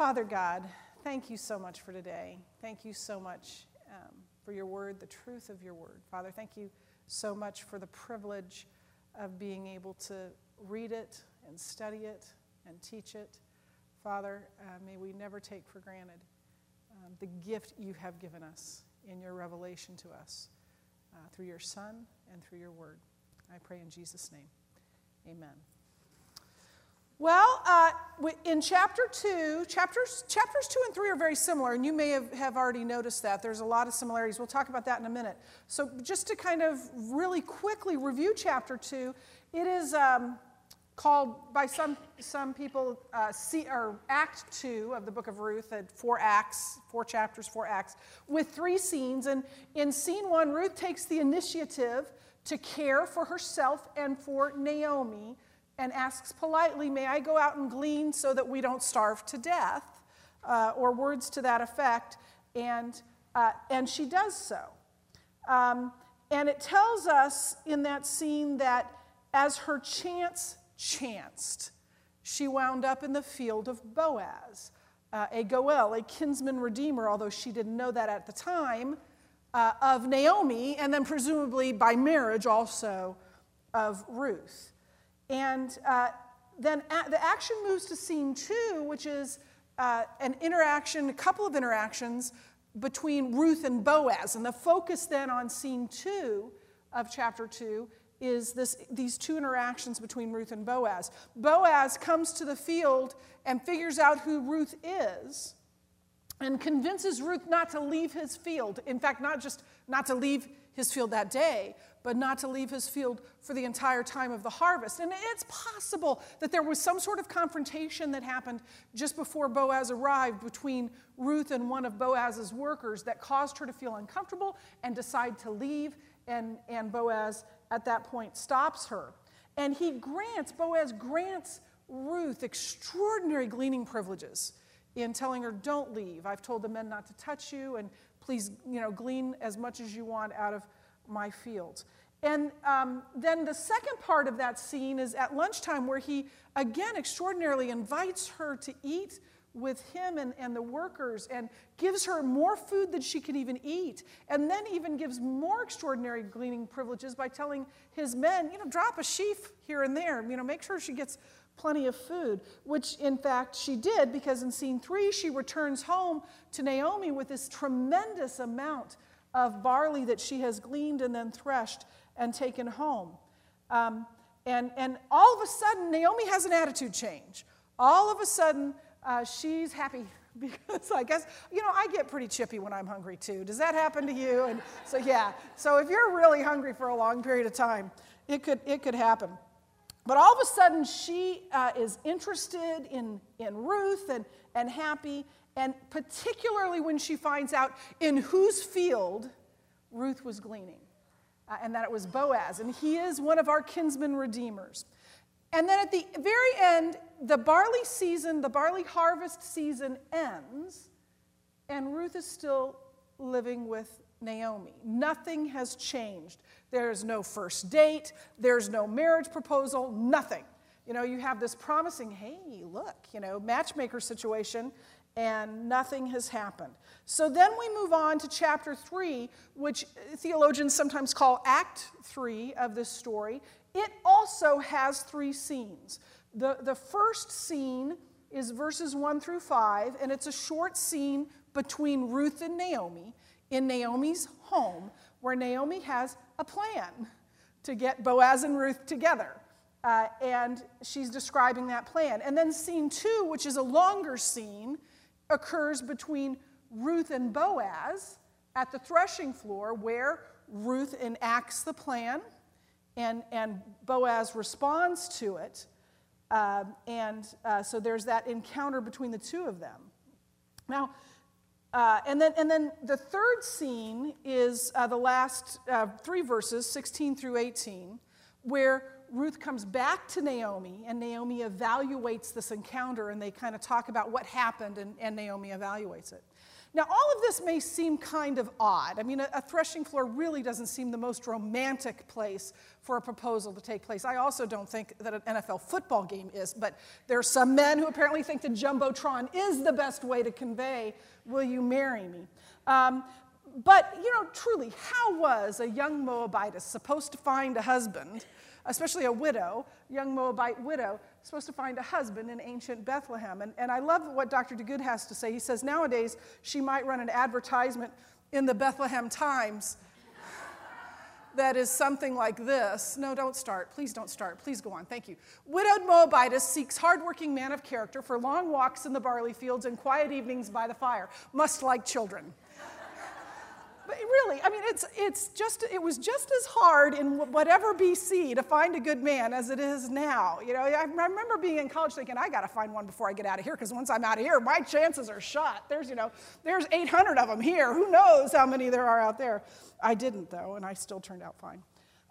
Father God, thank you so much for today. Thank you so much um, for your word, the truth of your word. Father, thank you so much for the privilege of being able to read it and study it and teach it. Father, uh, may we never take for granted um, the gift you have given us in your revelation to us uh, through your Son and through your word. I pray in Jesus' name. Amen. Well, uh, in chapter 2, chapters, chapters 2 and 3 are very similar, and you may have, have already noticed that. There's a lot of similarities. We'll talk about that in a minute. So, just to kind of really quickly review chapter 2, it is um, called by some, some people uh, or Act 2 of the book of Ruth, at four acts, four chapters, four acts, with three scenes. And in scene 1, Ruth takes the initiative to care for herself and for Naomi and asks politely, May I go out and glean so that we don't starve to death? Uh, or words to that effect. And, uh, and she does so. Um, and it tells us in that scene that as her chance chanced, she wound up in the field of Boaz, uh, a Goel, a kinsman redeemer, although she didn't know that at the time, uh, of Naomi, and then presumably by marriage also of Ruth. And uh, then the action moves to scene two, which is uh, an interaction, a couple of interactions between Ruth and Boaz. And the focus then on scene two of chapter two is this, these two interactions between Ruth and Boaz. Boaz comes to the field and figures out who Ruth is and convinces Ruth not to leave his field. In fact, not just not to leave his field that day, but not to leave his field for the entire time of the harvest. And it's possible that there was some sort of confrontation that happened just before Boaz arrived between Ruth and one of Boaz's workers that caused her to feel uncomfortable and decide to leave. And, and Boaz, at that point, stops her. And he grants, Boaz grants Ruth extraordinary gleaning privileges in telling her, Don't leave. I've told the men not to touch you, and please, you know, glean as much as you want out of my fields. And um, then the second part of that scene is at lunchtime, where he again extraordinarily invites her to eat with him and, and the workers and gives her more food than she can even eat. And then even gives more extraordinary gleaning privileges by telling his men, you know, drop a sheaf here and there, you know, make sure she gets plenty of food, which in fact she did because in scene three, she returns home to Naomi with this tremendous amount of barley that she has gleaned and then threshed and taken home. Um, and, and all of a sudden, Naomi has an attitude change. All of a sudden, uh, she's happy because I guess, you know, I get pretty chippy when I'm hungry too. Does that happen to you? And so, yeah. So if you're really hungry for a long period of time, it could, it could happen. But all of a sudden, she uh, is interested in, in Ruth and, and happy, and particularly when she finds out in whose field Ruth was gleaning, uh, and that it was Boaz. And he is one of our kinsman redeemers. And then at the very end, the barley season, the barley harvest season ends, and Ruth is still living with Naomi. Nothing has changed. There's no first date, there's no marriage proposal, nothing. You know, you have this promising, hey, look, you know, matchmaker situation, and nothing has happened. So then we move on to chapter 3, which theologians sometimes call Act 3 of this story. It also has three scenes. The, the first scene is verses 1 through 5, and it's a short scene between Ruth and Naomi in Naomi's home, where Naomi has a plan to get Boaz and Ruth together. Uh, and she's describing that plan. And then scene two, which is a longer scene, occurs between Ruth and Boaz at the threshing floor where Ruth enacts the plan and, and Boaz responds to it. Uh, and uh, so there's that encounter between the two of them. Now, uh, and, then, and then the third scene is uh, the last uh, three verses, 16 through 18, where Ruth comes back to Naomi, and Naomi evaluates this encounter, and they kind of talk about what happened, and, and Naomi evaluates it. Now, all of this may seem kind of odd. I mean, a, a, threshing floor really doesn't seem the most romantic place for a proposal to take place. I also don't think that an NFL football game is, but there are some men who apparently think the Jumbotron is the best way to convey, Will you marry me? Um, but, you know, truly, how was a young Moabitess supposed to find a husband, especially a widow, young Moabite widow, supposed to find a husband in ancient Bethlehem. And, and I love what Dr. Duguid has to say. He says nowadays she might run an advertisement in the Bethlehem Times that is something like this. No, don't start. Please don't start. Please go on. Thank you. Widowed Moabitess seeks hardworking man of character for long walks in the barley fields and quiet evenings by the fire. Must like children but really, I mean, it's, it's just, it was just as hard in whatever BC to find a good man as it is now. You know, I remember being in college thinking, I got to find one before I get out of here, because once I'm out of here, my chances are shot. There's, you know, there's 800 of them here. Who knows how many there are out there? I didn't, though, and I still turned out fine.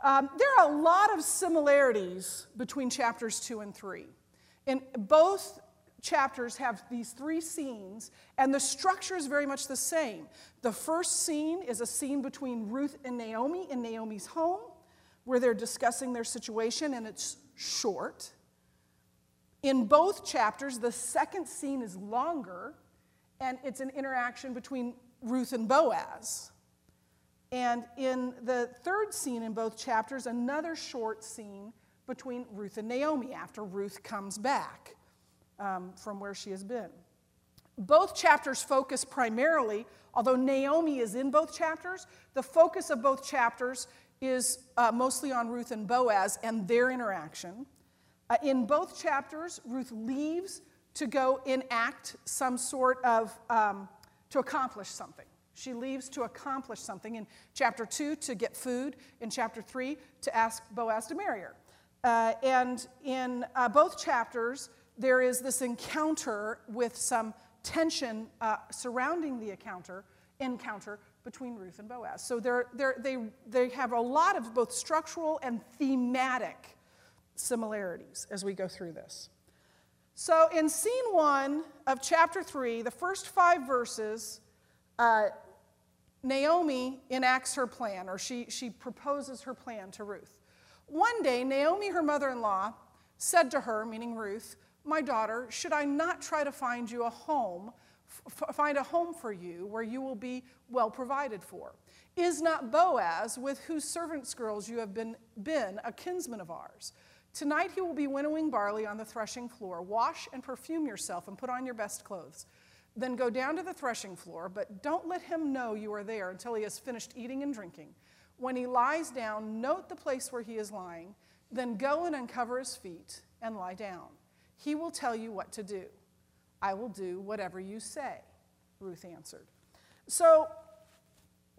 Um, there are a lot of similarities between chapters two and three. In both chapters have these three scenes, and the structure is very much the same. The first scene is a scene between Ruth and Naomi in Naomi's home, where they're discussing their situation, and it's short. In both chapters, the second scene is longer, and it's an interaction between Ruth and Boaz. And in the third scene in both chapters, another short scene between Ruth and Naomi after Ruth comes back um, from where she has been. Both chapters focus primarily, although Naomi is in both chapters, the focus of both chapters is uh, mostly on Ruth and Boaz and their interaction. Uh, in both chapters, Ruth leaves to go enact some sort of, um, to accomplish something. She leaves to accomplish something. In chapter 2, to get food. In chapter 3, to ask Boaz to marry her. Uh, and in uh, both chapters, there is this encounter with some tension uh, surrounding the encounter, encounter between Ruth and Boaz. So they're, they're, they, they have a lot of both structural and thematic similarities as we go through this. So in scene one of chapter three, the first five verses, uh, Naomi enacts her plan, or she, she proposes her plan to Ruth. One day, Naomi, her mother in law, said to her, meaning Ruth, my daughter, should I not try to find you a home, find a home for you where you will be well provided for? Is not Boaz, with whose servants' girls you have been, been a kinsman of ours? Tonight he will be winnowing barley on the threshing floor. Wash and perfume yourself and put on your best clothes. Then go down to the threshing floor, but don't let him know you are there until he has finished eating and drinking. When he lies down, note the place where he is lying. Then go and uncover his feet and lie down. He will tell you what to do. I will do whatever you say, Ruth answered. So,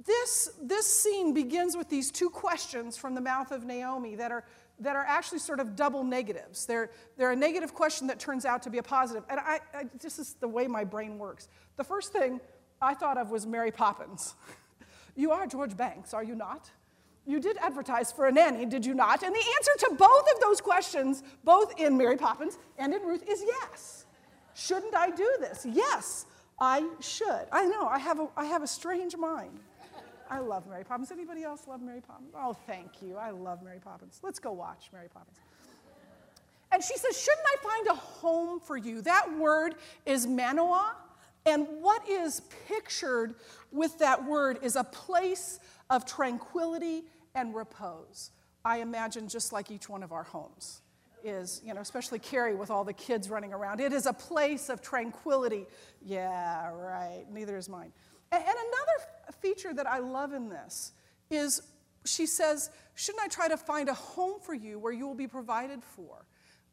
this, this scene begins with these two questions from the mouth of Naomi that are, that are actually sort of double negatives. They're, they're a negative question that turns out to be a positive. And I, I, this is the way my brain works. The first thing I thought of was Mary Poppins. you are George Banks, are you not? You did advertise for a nanny, did you not? And the answer to both of those questions, both in Mary Poppins and in Ruth, is yes. Shouldn't I do this? Yes, I should. I know, I have a, I have a strange mind. I love Mary Poppins. Anybody else love Mary Poppins? Oh, thank you. I love Mary Poppins. Let's go watch Mary Poppins. And she says, Shouldn't I find a home for you? That word is manoah. And what is pictured with that word is a place of tranquility and repose. I imagine just like each one of our homes is, you know, especially Carrie with all the kids running around. It is a place of tranquility. Yeah, right. Neither is mine. And, another feature that I love in this is she says, Shouldn't I try to find a home for you where you will be provided for?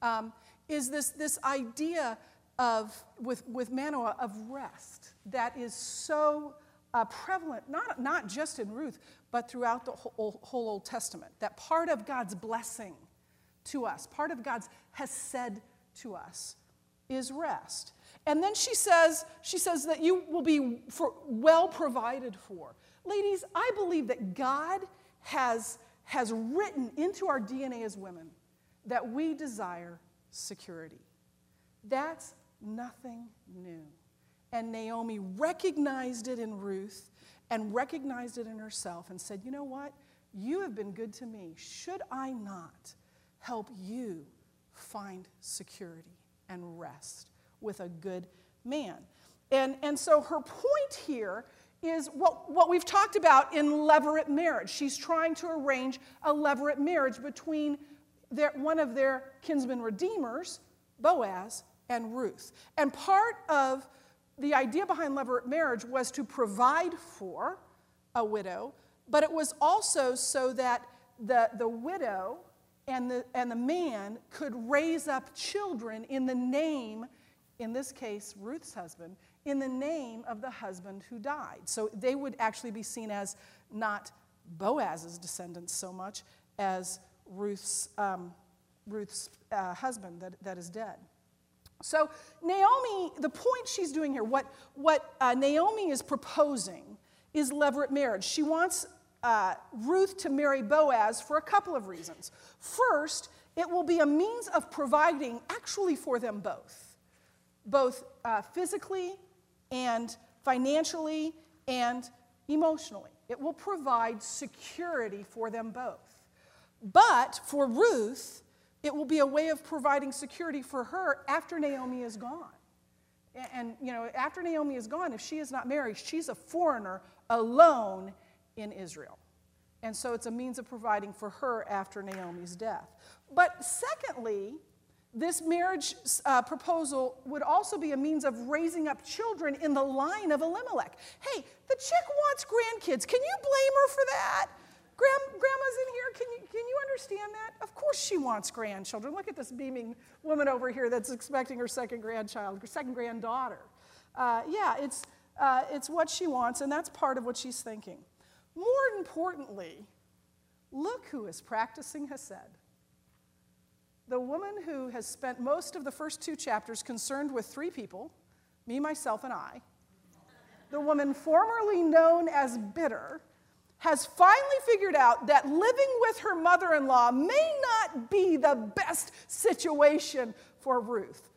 Um, is this, this idea of, with, with Manoah, of rest that is so uh, prevalent, not, not just in Ruth, but throughout the whole, Old Testament. That part of God's blessing to us, part of God's has said to us, is rest. And then she says, she says that you will be for, well provided for. Ladies, I believe that God has, has written into our DNA as women that we desire security. That's nothing new. And Naomi recognized it in Ruth and recognized it in herself and said, You know what? You have been good to me. Should I not help you find security and rest with a good man? And, and so her point here is what, what we've talked about in levirate marriage. She's trying to arrange a levirate marriage between their, one of their kinsman redeemers, Boaz, and Ruth. And part of the idea behind levirate marriage was to provide for a widow, but it was also so that the, the widow and the, and the man could raise up children in the name, in this case, Ruth's husband, in the name of the husband who died. So they would actually be seen as not Boaz's descendants so much as Ruth's, um, Ruth's uh, husband that, that is dead. So, Naomi, the point she's doing here, what, what uh, Naomi is proposing is levirate marriage. She wants uh, Ruth to marry Boaz for a couple of reasons. First, it will be a means of providing actually for them both, both uh, physically and financially and emotionally. It will provide security for them both. But for Ruth, it will be a way of providing security for her after Naomi is gone. And, you know, after Naomi is gone, if she is not married, she's a foreigner alone in Israel. And so it's a means of providing for her after Naomi's death. But secondly, this marriage uh, proposal would also be a means of raising up children in the line of Elimelech. Hey, the chick wants grandkids. Can you blame her for that? Grand, grandma's in here. Can you, can you understand that? Of course she wants grandchildren. Look at this beaming woman over here that's expecting her second grandchild, her second granddaughter. Uh, yeah, it's, uh, it's what she wants, and that's part of what she's thinking. More importantly, look who is practicing Hesed. The woman who has spent most of the first two chapters concerned with three people me, myself, and I. The woman formerly known as bitter has finally figured out that living with her mother in law may not be the best situation for Ruth.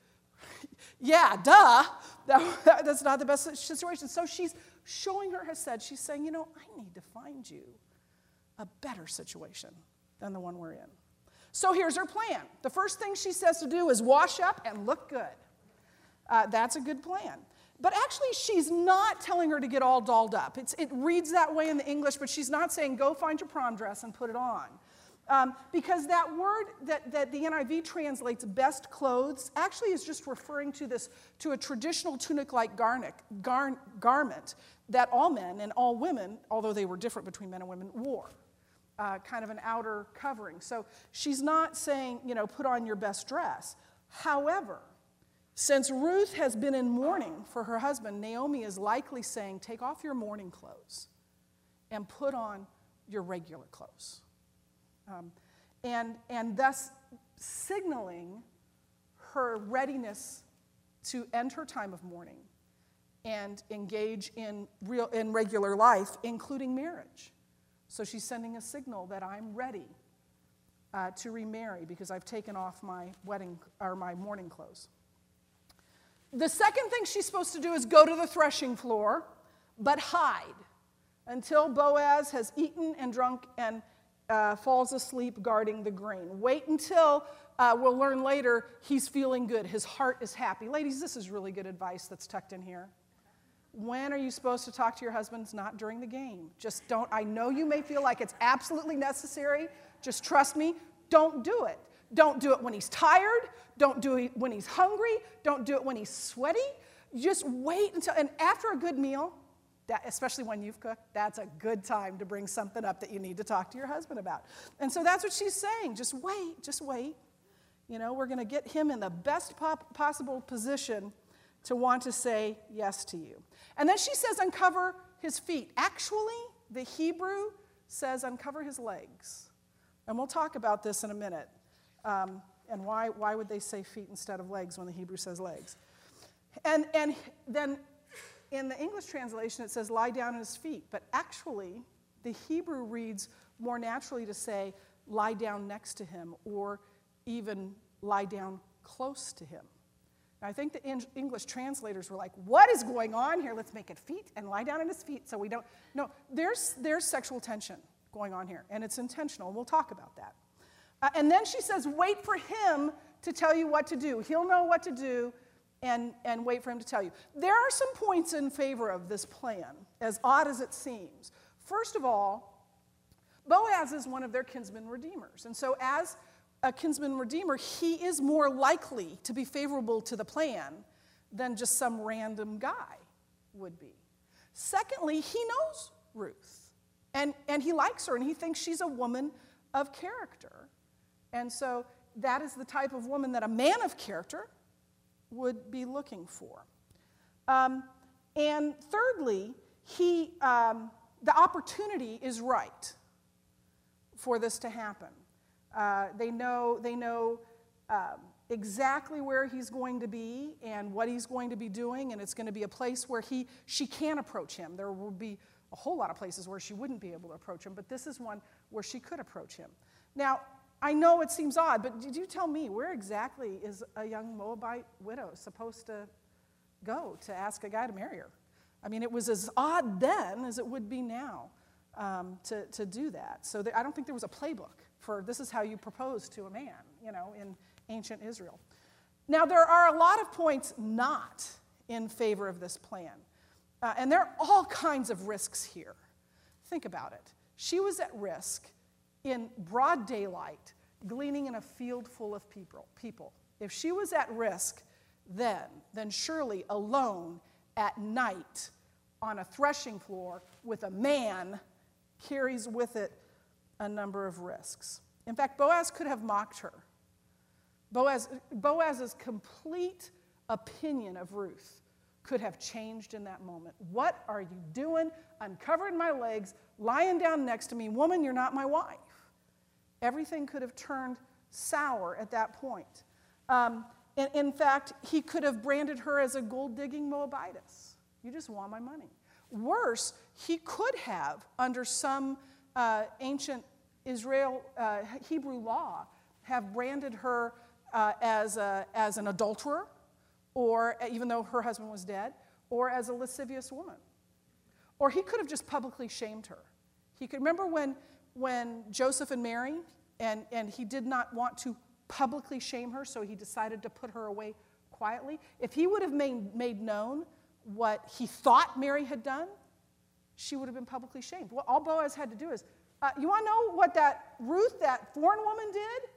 yeah, duh. That, that's not the best situation. So she's showing her Hesed she's saying, you know, I need to find you a better situation than the one we're in. So here's her plan. The first thing she says to do is wash up and look good. Uh, that's a good plan. But actually, she's not telling her to get all dolled up. It's, it reads that way in the English, but she's not saying, go find your prom dress and put it on. Um, because that word that, that the NIV translates best clothes actually is just referring to this to a traditional tunic-like garnic, gar, garment that all men and all women, although they were different between men and women, wore. Uh, kind of an outer covering. So she's not saying, you know, put on your best dress. However, since Ruth has been in mourning for her husband, Naomi is likely saying, Take off your mourning clothes and put on your regular clothes. Um, and, and thus signaling her readiness to end her time of mourning and engage in, real, in regular life, including marriage. So she's sending a signal that I'm ready uh, to remarry because I've taken off my wedding or my mourning clothes. The second thing she's supposed to do is go to the threshing floor, but hide until Boaz has eaten and drunk and uh, falls asleep guarding the grain. Wait until uh, we'll learn later he's feeling good, his heart is happy. Ladies, this is really good advice that's tucked in here. When are you supposed to talk to your husbands? Not during the game. Just don't. I know you may feel like it's absolutely necessary. Just trust me, don't do it. Don't do it when he's tired. Don't do it when he's hungry. Don't do it when he's sweaty. Just wait until, and after a good meal, that, especially when you've cooked, that's a good time to bring something up that you need to talk to your husband about. And so that's what she's saying. Just wait, just wait. You know, we're going to get him in the best possible position to want to say yes to you. And then she says, uncover his feet. Actually, the Hebrew says, uncover his legs. And we'll talk about this in a minute. Um, and why, why would they say feet instead of legs when the Hebrew says legs? And, and then in the English translation, it says lie down at his feet. But actually, the Hebrew reads more naturally to say lie down next to him or even lie down close to him. I think the English translators were like, what is going on here? Let's make it feet and lie down in his feet so we don't. No, there's, there's sexual tension going on here, and it's intentional, and we'll talk about that. Uh, and then she says, wait for him to tell you what to do. He'll know what to do, and, and wait for him to tell you. There are some points in favor of this plan, as odd as it seems. First of all, Boaz is one of their kinsman redeemers. And so, as a kinsman redeemer, he is more likely to be favorable to the plan than just some random guy would be. Secondly, he knows Ruth, and, and he likes her, and he thinks she's a woman of character. And so that is the type of woman that a man of character would be looking for. Um, and thirdly, he, um, the opportunity is right for this to happen. Uh, they know, they know um, exactly where he's going to be and what he's going to be doing, and it's going to be a place where he, she can approach him. There will be a whole lot of places where she wouldn't be able to approach him, but this is one where she could approach him. Now, I know it seems odd, but did you tell me where exactly is a young Moabite widow supposed to go to ask a guy to marry her? I mean, it was as odd then as it would be now um, to, to do that. So there, I don't think there was a playbook for this is how you propose to a man, you know, in ancient Israel. Now, there are a lot of points not in favor of this plan. Uh, and there are all kinds of risks here. Think about it. She was at risk in broad daylight, gleaning in a field full of people. people. If she was at risk then, then surely alone at night on a threshing floor with a man carries with it a number of risks. In fact, Boaz could have mocked her. Boaz, Boaz's complete opinion of Ruth could have changed in that moment. What are you doing? Uncovering my legs, lying down next to me. Woman, you're not my wife. Everything could have turned sour at that point. Um, and in fact, he could have branded her as a gold digging Moabitess. You just want my money. Worse, he could have, under some uh, ancient Israel uh, Hebrew law, have branded her uh, as, a, as an adulterer, or even though her husband was dead, or as a lascivious woman. Or he could have just publicly shamed her. He could remember when, when Joseph and Mary, and, and he did not want to publicly shame her, so he decided to put her away quietly. If he would have made, made known what he thought Mary had done, she would have been publicly shamed. Well, all Boaz had to do is, uh, you want to know what that Ruth, that foreign woman, did?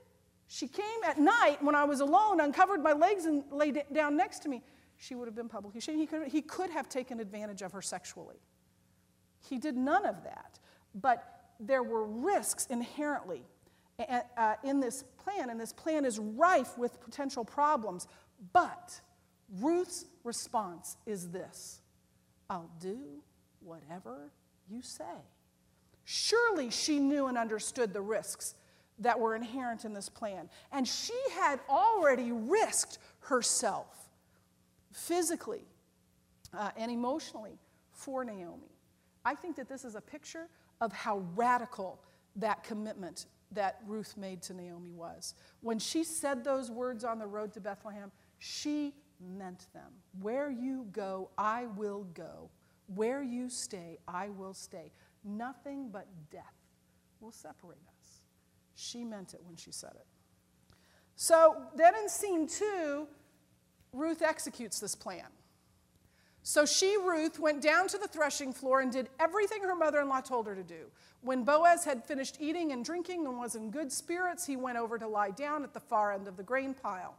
She came at night when I was alone, uncovered my legs, and laid down next to me. She would have been publicly shamed. He could, he could have taken advantage of her sexually. He did none of that. But there were risks inherently uh, in this plan, and this plan is rife with potential problems. But Ruth's response is this I'll do whatever you say. Surely she knew and understood the risks that were inherent in this plan. And she had already risked herself physically uh, and emotionally for Naomi. I think that this is a picture of how radical that commitment that Ruth made to Naomi was. When she said those words on the road to Bethlehem, she meant them. Where you go, I will go. Where you stay, I will stay. Nothing but death will separate us. She meant it when she said it. So then in scene two, Ruth executes this plan. So she, Ruth, went down to the threshing floor and did everything her mother in law told her to do. When Boaz had finished eating and drinking and was in good spirits, he went over to lie down at the far end of the grain pile.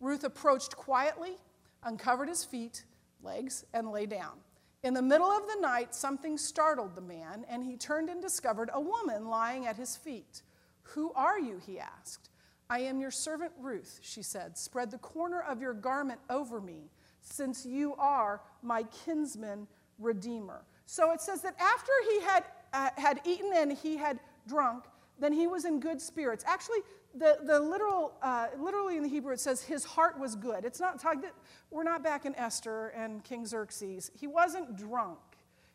Ruth approached quietly, uncovered his feet, legs, and lay down. In the middle of the night, something startled the man, and he turned and discovered a woman lying at his feet. Who are you? he asked. I am your servant Ruth, she said. Spread the corner of your garment over me, since you are my kinsman redeemer. So it says that after he had, uh, had eaten and he had drunk, then he was in good spirits. Actually, the, the literal, uh, literally in the Hebrew, it says his heart was good. It's not talking, that we're not back in Esther and King Xerxes. He wasn't drunk.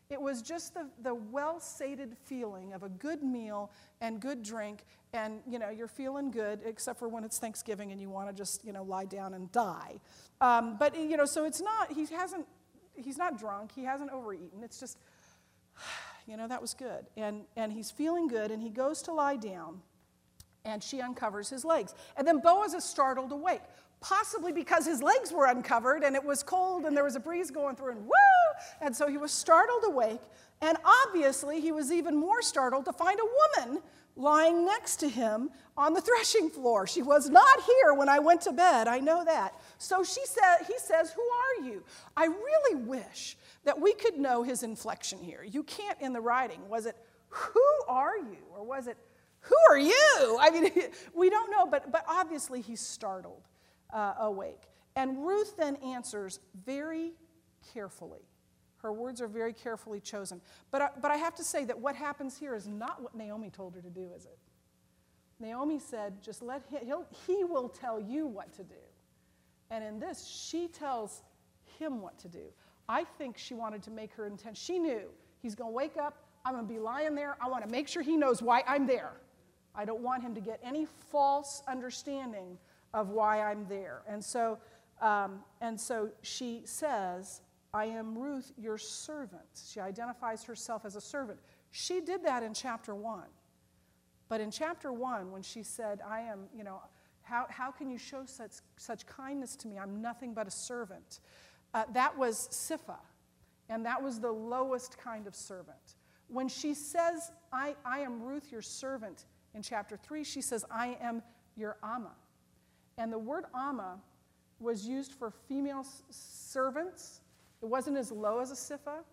It was just the, the well sated feeling of a good meal and good drink, and you know, you're feeling good, except for when it's Thanksgiving and you want to just, you know, lie down and die. Um, but, you know, so it's not, he hasn't, he's not drunk, he hasn't overeaten. It's just, you know, that was good. And, and he's feeling good, and he goes to lie down, and she uncovers his legs. And then Boaz is startled awake possibly because his legs were uncovered and it was cold and there was a breeze going through and woo! And so he was startled awake. And obviously, he was even more startled to find a woman lying next to him on the threshing floor. She was not here when I went to bed, I know that. So she said, he says, Who are you? I really wish that we could know his inflection here. You can't in the writing. Was it, Who are you? Or was it, Who are you? I mean, we don't know, but, but obviously he's startled uh, awake. And Ruth then answers very carefully. Her words are very carefully chosen. But, I, but I have to say that what happens here is not what Naomi told her to do, is it? Naomi said, just let him, he'll, he will tell you what to do. And in this, she tells him what to do. I think she wanted to make her intent. She knew he's going to wake up. I'm going to be lying there. I want to make sure he knows why I'm there. I don't want him to get any false understanding of why I'm there. And so, um, and so she says, I am Ruth, your servant. She identifies herself as a servant. She did that in chapter one. But in chapter one, when she said, I am, you know, how, how can you show such, such kindness to me? I'm nothing but a servant. Uh, that was Sipha, and that was the lowest kind of servant. When she says, I, I am Ruth, your servant, in chapter 3, she says, I am your Amma. And the word Amma was used for female servants. It wasn't as low as a Sipha,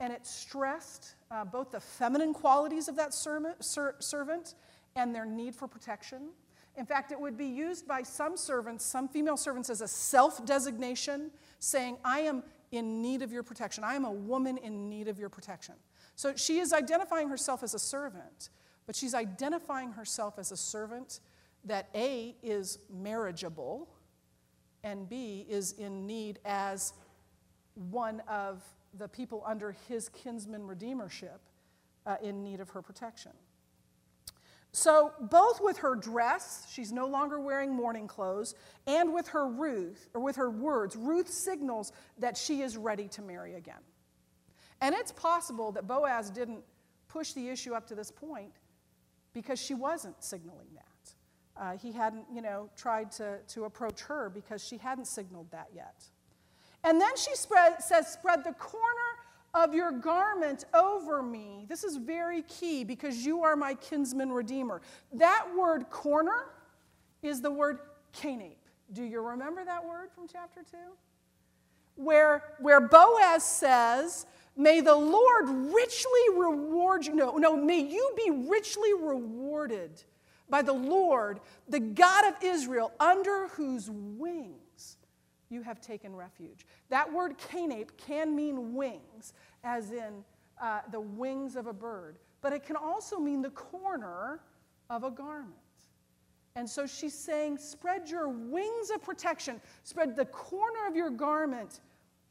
and it stressed uh, both the feminine qualities of that servant, ser- servant and their need for protection. In fact, it would be used by some servants, some female servants, as a self designation, saying, I am in need of your protection. I am a woman in need of your protection. So she is identifying herself as a servant, but she's identifying herself as a servant that A is marriageable and B is in need as one of the people under his kinsman redeemership uh, in need of her protection. So, both with her dress, she's no longer wearing mourning clothes, and with her Ruth, or with her words, Ruth signals that she is ready to marry again. And it's possible that Boaz didn't push the issue up to this point because she wasn't signaling that. Uh, he hadn't, you know, tried to, to approach her because she hadn't signaled that yet. And then she spread, says, Spread the corner of your garment over me. This is very key because you are my kinsman redeemer. That word corner is the word canape. Do you remember that word from chapter 2? Where, where Boaz says, May the Lord richly reward you. No, no, may you be richly rewarded by the Lord, the God of Israel, under whose wings you have taken refuge. That word canape can mean wings, as in uh, the wings of a bird, but it can also mean the corner of a garment. And so she's saying, spread your wings of protection, spread the corner of your garment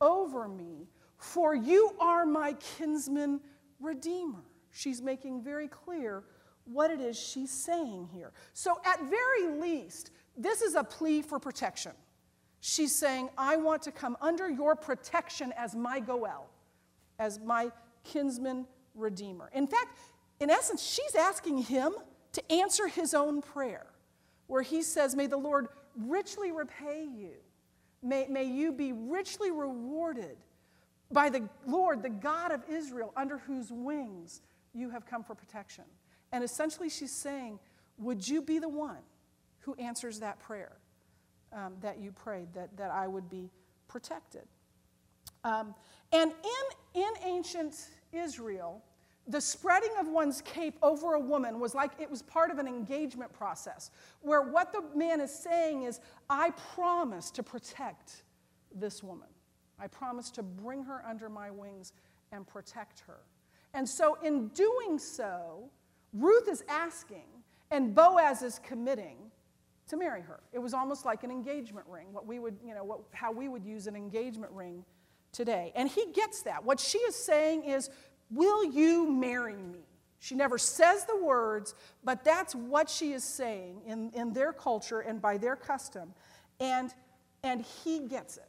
over me, for you are my kinsman redeemer. She's making very clear what it is she's saying here. So, at very least, this is a plea for protection. She's saying, I want to come under your protection as my Goel, as my kinsman redeemer. In fact, in essence, she's asking him to answer his own prayer, where he says, May the Lord richly repay you. May, may you be richly rewarded by the Lord, the God of Israel, under whose wings you have come for protection. And essentially, she's saying, Would you be the one who answers that prayer um, that you prayed, that, that I would be protected? Um, and in, in ancient Israel, the spreading of one's cape over a woman was like it was part of an engagement process where what the man is saying is, I promise to protect this woman. I promise to bring her under my wings and protect her. And so, in doing so, Ruth is asking, and Boaz is committing to marry her. It was almost like an engagement ring, what we would, you know, what, how we would use an engagement ring today. And he gets that. What she is saying is, Will you marry me? She never says the words, but that's what she is saying in, in their culture and by their custom. And, and he gets it.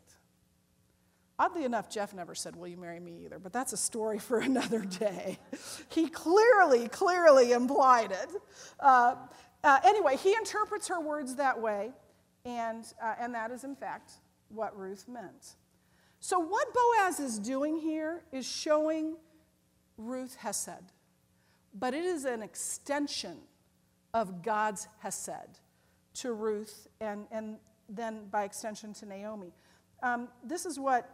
Oddly enough, Jeff never said, Will you marry me either? But that's a story for another day. he clearly, clearly implied it. Uh, uh, anyway, he interprets her words that way, and, uh, and that is, in fact, what Ruth meant. So, what Boaz is doing here is showing Ruth Hesed, but it is an extension of God's Hesed to Ruth and, and then by extension to Naomi. Um, this is what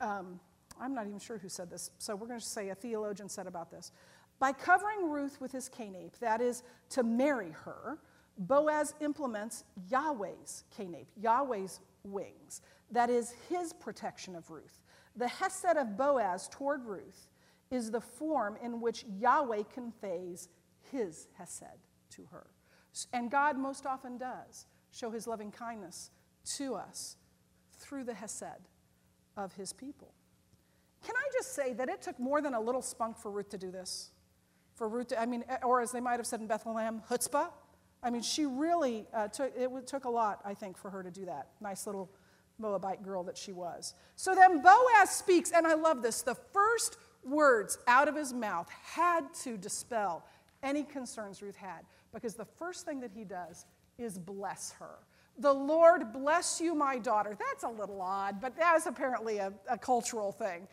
um, I'm not even sure who said this, so we're going to say a theologian said about this. By covering Ruth with his kanepe, that is, to marry her, Boaz implements Yahweh's kanepe, Yahweh's wings. That is his protection of Ruth. The Hesed of Boaz toward Ruth is the form in which Yahweh conveys his Hesed to her. And God most often does show his loving kindness to us through the Hesed of his people. Can I just say that it took more than a little spunk for Ruth to do this? For Ruth to, I mean, or as they might have said in Bethlehem, chutzpah. I mean, she really uh, took, it took a lot, I think, for her to do that. Nice little Moabite girl that she was. So then Boaz speaks, and I love this. The first words out of his mouth had to dispel any concerns Ruth had, because the first thing that he does is bless her. The Lord bless you, my daughter. That's a little odd, but that's apparently a, a cultural thing.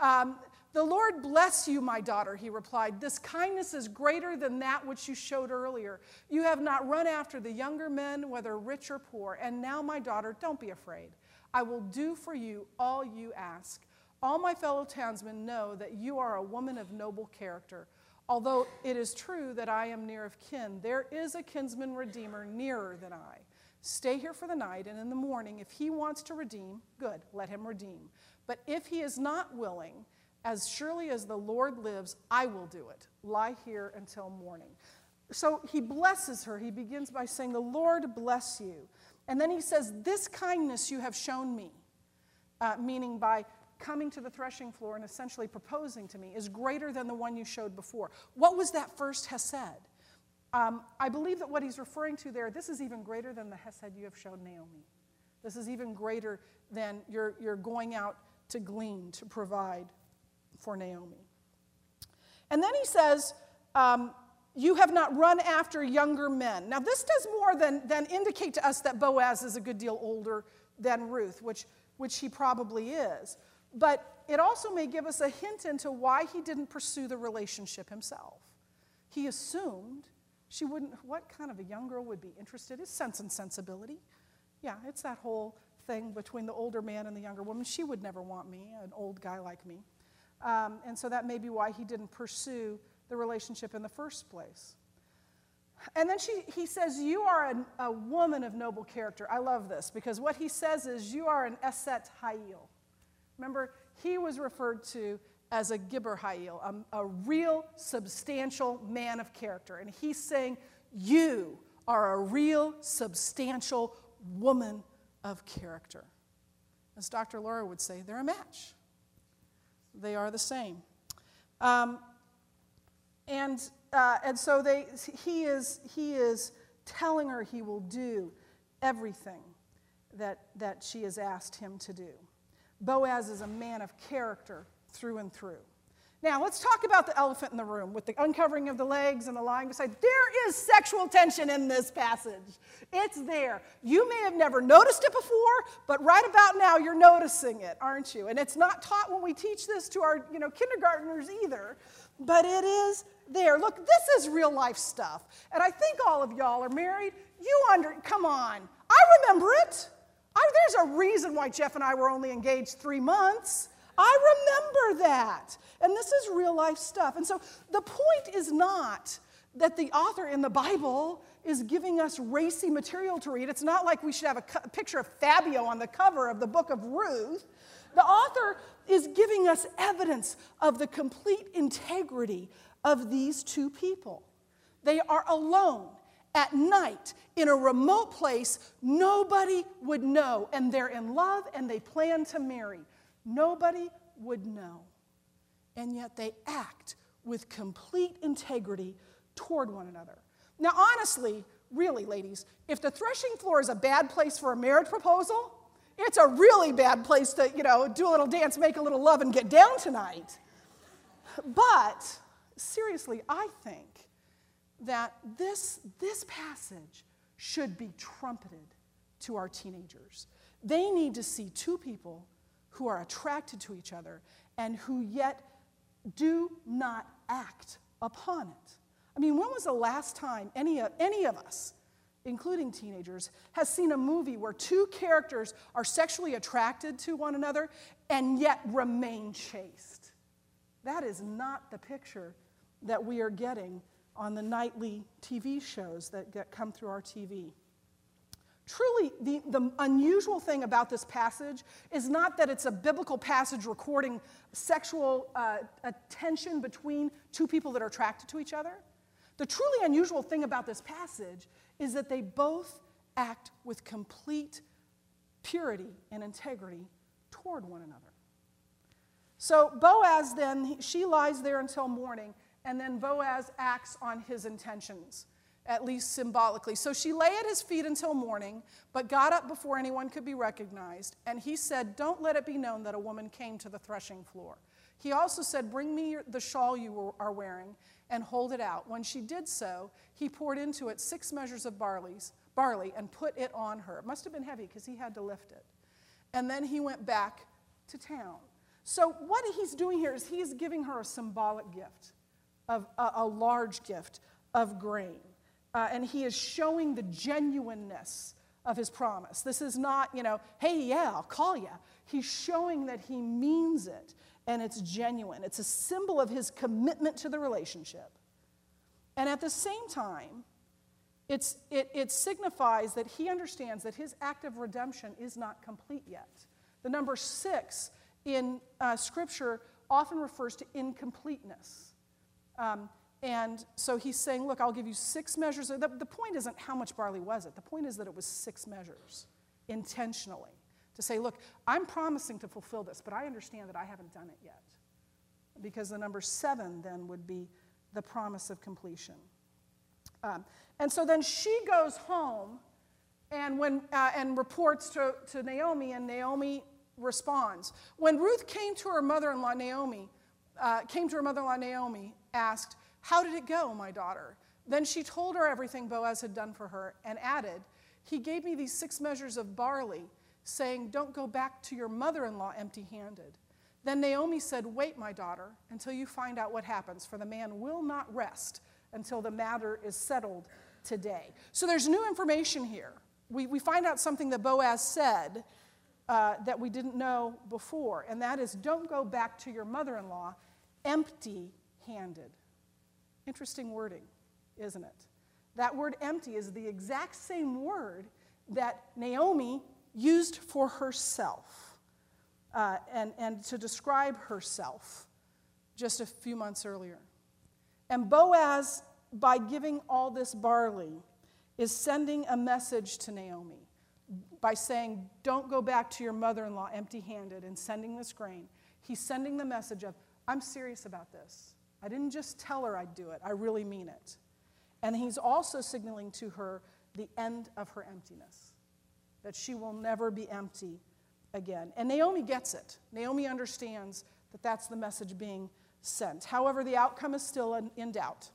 Um, the Lord bless you, my daughter, he replied. This kindness is greater than that which you showed earlier. You have not run after the younger men, whether rich or poor. And now, my daughter, don't be afraid. I will do for you all you ask. All my fellow townsmen know that you are a woman of noble character. Although it is true that I am near of kin, there is a kinsman redeemer nearer than I. Stay here for the night, and in the morning, if he wants to redeem, good, let him redeem. But if he is not willing, as surely as the Lord lives, I will do it. Lie here until morning. So he blesses her. He begins by saying, The Lord bless you. And then he says, This kindness you have shown me, uh, meaning by coming to the threshing floor and essentially proposing to me, is greater than the one you showed before. What was that first Hesed? Um, I believe that what he's referring to there, this is even greater than the Hesed you have shown Naomi. This is even greater than you're, you're going out to glean, to provide for Naomi. And then he says, um, You have not run after younger men. Now, this does more than, than indicate to us that Boaz is a good deal older than Ruth, which, which he probably is. But it also may give us a hint into why he didn't pursue the relationship himself. He assumed she wouldn't, what kind of a young girl would be interested? It's sense and sensibility. Yeah, it's that whole thing between the older man and the younger woman. She would never want me, an old guy like me. Um, and so that may be why he didn't pursue the relationship in the first place. And then she, he says, You are a, a woman of noble character. I love this because what he says is, You are an Eshet Hayil. Remember, he was referred to as a Gibbor Hayil, a, a real substantial man of character. And he's saying, You are a real substantial woman of character. As Dr. Laura would say, they're a match. They are the same. Um, and, uh, and so they, he, is, he is telling her he will do everything that, that she has asked him to do. Boaz is a man of character through and through. Now, let's talk about the elephant in the room with the uncovering of the legs and the lying beside. There is sexual tension in this passage. It's there. You may have never noticed it before, but right about now you're noticing it, aren't you? And it's not taught when we teach this to our, you know, kindergartners either, but it is there. Look, this is real life stuff. And I think all of y'all are married. You under come on. I remember it. I, there's a reason why Jeff and I were only engaged 3 months. That. And this is real life stuff. And so the point is not that the author in the Bible is giving us racy material to read. It's not like we should have a, cu- picture of Fabio on the cover of the book of Ruth. The author is giving us evidence of the complete integrity of these two people. They are alone at night in a remote place nobody would know, and they're in love and they plan to marry. Nobody would know. And yet they act with complete integrity toward one another. Now, honestly, really, ladies, if the threshing floor is a bad place for a marriage proposal, it's a really bad place to, you know, do a little dance, make a little love, and get down tonight. But seriously, I think that this, this passage should be trumpeted to our teenagers. They need to see two people who are attracted to each other and who yet do not act upon it. I mean, when was the last time any, any of us, including teenagers, has seen a movie where two characters are sexually attracted to one another and yet remain chaste? That is not the picture that we are getting on the nightly TV shows that get, come through our TV. Truly, the, the unusual thing about this passage is not that it's a biblical passage recording sexual uh, attention between two people that are attracted to each other. The truly unusual thing about this passage is that they both act with complete purity and integrity toward one another. So Boaz then, she lies there until morning, and then Boaz acts on his intentions at least symbolically. So she lay at his feet until morning, but got up before anyone could be recognized. And he said, Don't let it be known that a woman came to the threshing floor. He also said, Bring me the shawl you are wearing and hold it out. When she did so, he poured into it six measures of barley's, barley and put it on her. It must have been heavy because he had to lift it. And then he went back to town. So, what he's doing here is he's giving her a symbolic gift, of a, a large gift of grain. Uh, and he is showing the genuineness of his promise. This is not, you know, hey, yeah, I'll call you. He's showing that he means it and it's genuine. It's a symbol of his commitment to the relationship. And at the same time, it, it signifies that he understands that his act of redemption is not complete yet. The number six in uh, Scripture often refers to incompleteness. Um, and so he's saying, Look, I'll give you six measures. The, the point isn't how much barley was it, the point is that it was six measures intentionally. To say, Look, I'm promising to fulfill this, but I understand that I haven't done it yet. Because the number seven then would be the promise of completion. Um, and so then she goes home and, when, uh, and reports to, to Naomi, and Naomi responds. When Ruth came to her mother in law, Naomi, uh, came to her mother in law, Naomi, asked, how did it go, my daughter? Then she told her everything Boaz had done for her and added, He gave me these six measures of barley, saying, Don't go back to your mother in law empty handed. Then Naomi said, Wait, my daughter, until you find out what happens, for the man will not rest until the matter is settled today. So there's new information here. We, we find out something that Boaz said uh, that we didn't know before, and that is, Don't go back to your mother in law empty handed. Interesting wording, isn't it? That word empty is the exact same word that Naomi used for herself uh, and, and to describe herself just a few months earlier. And Boaz, by giving all this barley, is sending a message to Naomi by saying, Don't go back to your mother in law empty handed and sending this grain. He's sending the message of, I'm serious about this. I didn't just tell her I'd do it, I really mean it. And he's also signaling to her the end of her emptiness, that she will never be empty again. And Naomi gets it. Naomi understands that that's the message being sent. However, the outcome is still in, doubt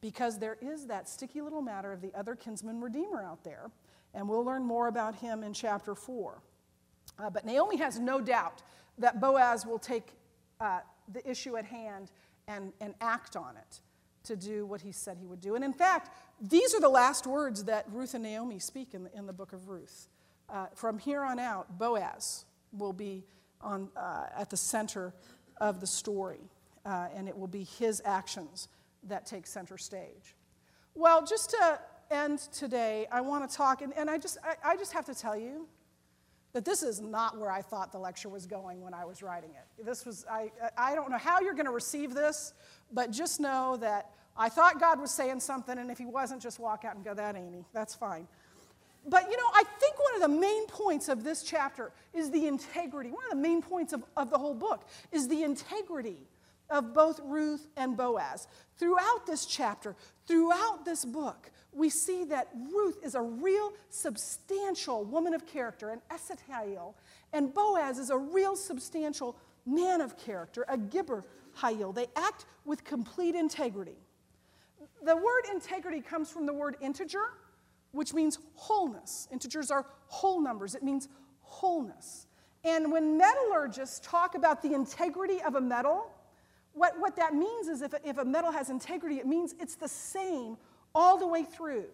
because there is that sticky little matter of the other kinsman redeemer out there, and we'll learn more about him in chapter 4. Uh, but Naomi has no doubt that Boaz will take uh, the issue at hand and, and act on it to do what he said he would do. And in fact, these are the last words that Ruth and Naomi speak in the, in the book of Ruth. Uh, from here on out, Boaz will be on, uh, at the center of the story, uh, and it will be his actions that take center stage. Well, just to end today, I want to talk, and, and I, just, I, I just have to tell you, that this is not where I thought the lecture was going when I was writing it. This was, I, I don't know how you're going to receive this, but just know that I thought God was saying something, and if He wasn't, just walk out and go, that ain't He. That's fine. But you know, I think one of the main points of this chapter is the integrity. One of the main points of, of the whole book is the integrity of both Ruth and Boaz. Throughout this chapter, throughout this book, we see that Ruth is a real substantial woman of character, an Eshet Hayil, and Boaz is a real substantial man of character, a Gibbor Hayil. They act with complete integrity. The word integrity comes from the word integer, which means wholeness. Integers are whole numbers, it means wholeness. And when metallurgists talk about the integrity of a metal, what, what that means is if, if a metal has integrity, it means it's the same all the way through.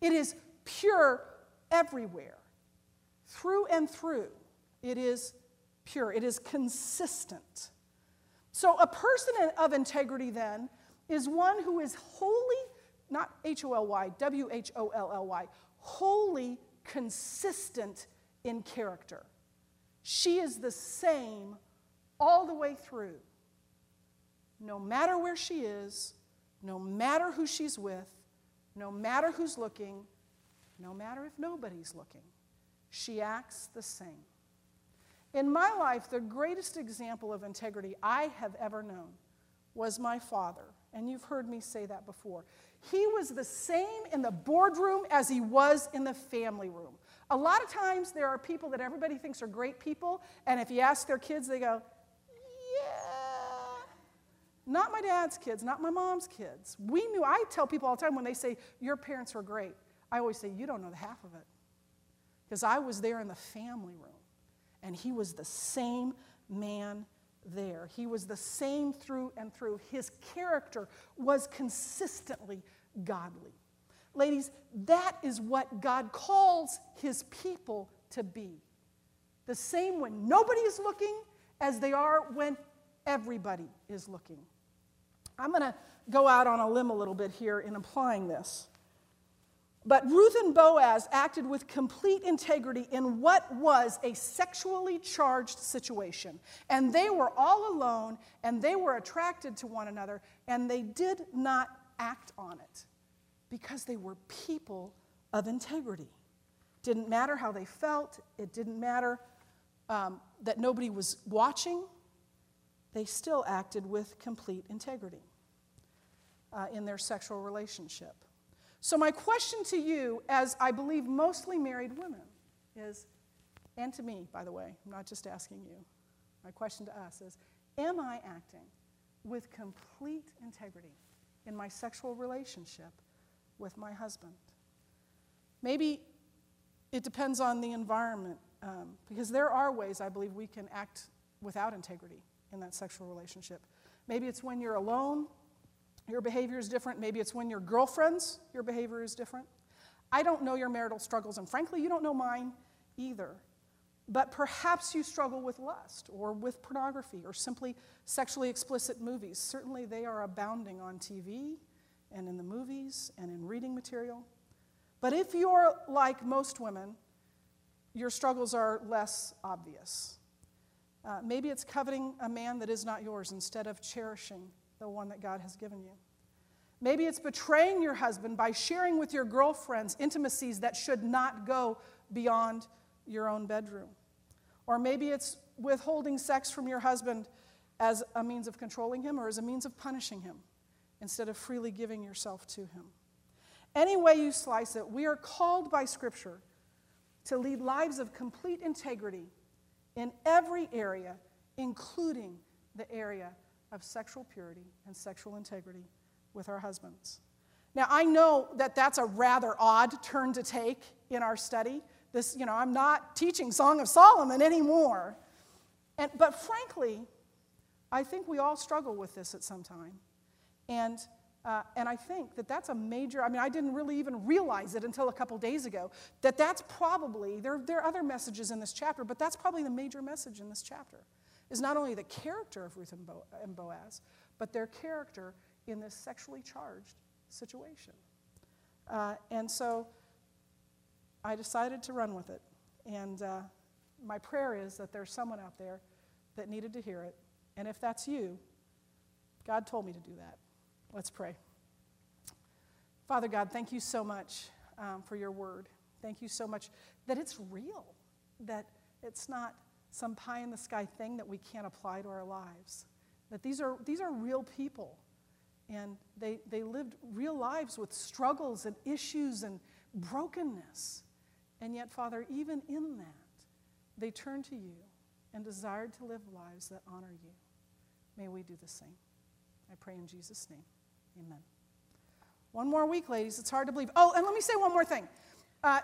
It is pure everywhere, through and through. It is pure, it is consistent. So, a person of integrity then is one who is wholly, not H O L Y, W H O L L Y, wholly consistent in character. She is the same all the way through. No matter where she is, no matter who she's with, no matter who's looking, no matter if nobody's looking, she acts the same. In my life, the greatest example of integrity I have ever known was my father. And you've heard me say that before. He was the same in the boardroom as he was in the family room. A lot of times there are people that everybody thinks are great people, and if you ask their kids, they go. Not my dad's kids, not my mom's kids. We knew, I tell people all the time when they say, Your parents were great, I always say, You don't know the half of it. Because I was there in the family room, and he was the same man there. He was the same through and through. His character was consistently godly. Ladies, that is what God calls his people to be. The same when nobody is looking as they are when everybody is looking. I'm going to go out on a limb a little bit here in applying this. But Ruth and Boaz acted with complete integrity in what was a sexually charged situation. And they were all alone and they were attracted to one another and they did not act on it because they were people of integrity. Didn't matter how they felt, it didn't matter um, that nobody was watching, they still acted with complete integrity uh, in their sexual relationship. So, my question to you, as I believe mostly married women, is, and to me, by the way, I'm not just asking you, my question to us is Am I acting with complete integrity in my sexual relationship with my husband? Maybe it depends on the environment, um, because there are ways I believe we can act without integrity in that sexual relationship. Maybe it's when you're alone your behavior is different. Maybe it's when you're girlfriends, your behavior is different. I don't know your marital struggles, and frankly, you don't know mine either. But perhaps you struggle with lust or with pornography or simply sexually explicit movies. Certainly, they are abounding on TV and in the movies and in reading material. But if you're like most women, your struggles are less obvious. Uh, maybe it's coveting a man that is not yours instead of cherishing the one that God has given you. Maybe it's betraying your husband by sharing with your girlfriends intimacies that should not go beyond your own bedroom. Or maybe it's withholding sex from your husband as a means of controlling him or as a means of punishing him instead of freely giving yourself to him. Any way you slice it, we are called by Scripture to lead lives of complete integrity in every area, including the area of sexual purity and sexual integrity with our husbands. Now, I know that that's a rather odd turn to take in our study. This, you know, I'm not teaching Song of Solomon anymore. And, but frankly, I think we all struggle with this at some time. And, uh, and I think that that's a major, I mean, I didn't really even realize it until a couple days ago, that that's probably, there, there are other messages in this chapter, but that's probably the major message in this chapter is not only the character of Ruth and, Bo- and Boaz, but their character in this sexually charged situation. Uh, and so I decided to run with it. And uh, my prayer is that there's someone out there that needed to hear it. And if that's you, God told me to do that. Let's pray. Father God, thank you so much um, for your word. Thank you so much that it's real, that it's not some pie in the sky thing that we can't apply to our lives. That these are, these are real people. And they, they lived real lives with struggles and issues and brokenness. And yet, Father, even in that, they turned to you and desired to live lives that honor you. May we do the same. I pray in Jesus' name. Amen. One more week, ladies. It's hard to believe. Oh, and let me say one more thing.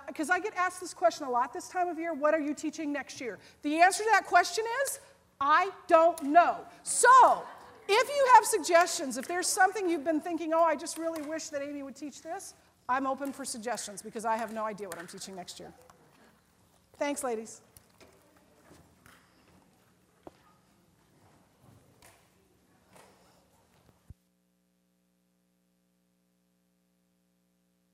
Because uh, I get asked this question a lot this time of year what are you teaching next year? The answer to that question is I don't know. So, if you have suggestions, if there's something you've been thinking, oh, I just really wish that Amy would teach this, I'm open for suggestions because I have no idea what I'm teaching next year. Thanks, ladies.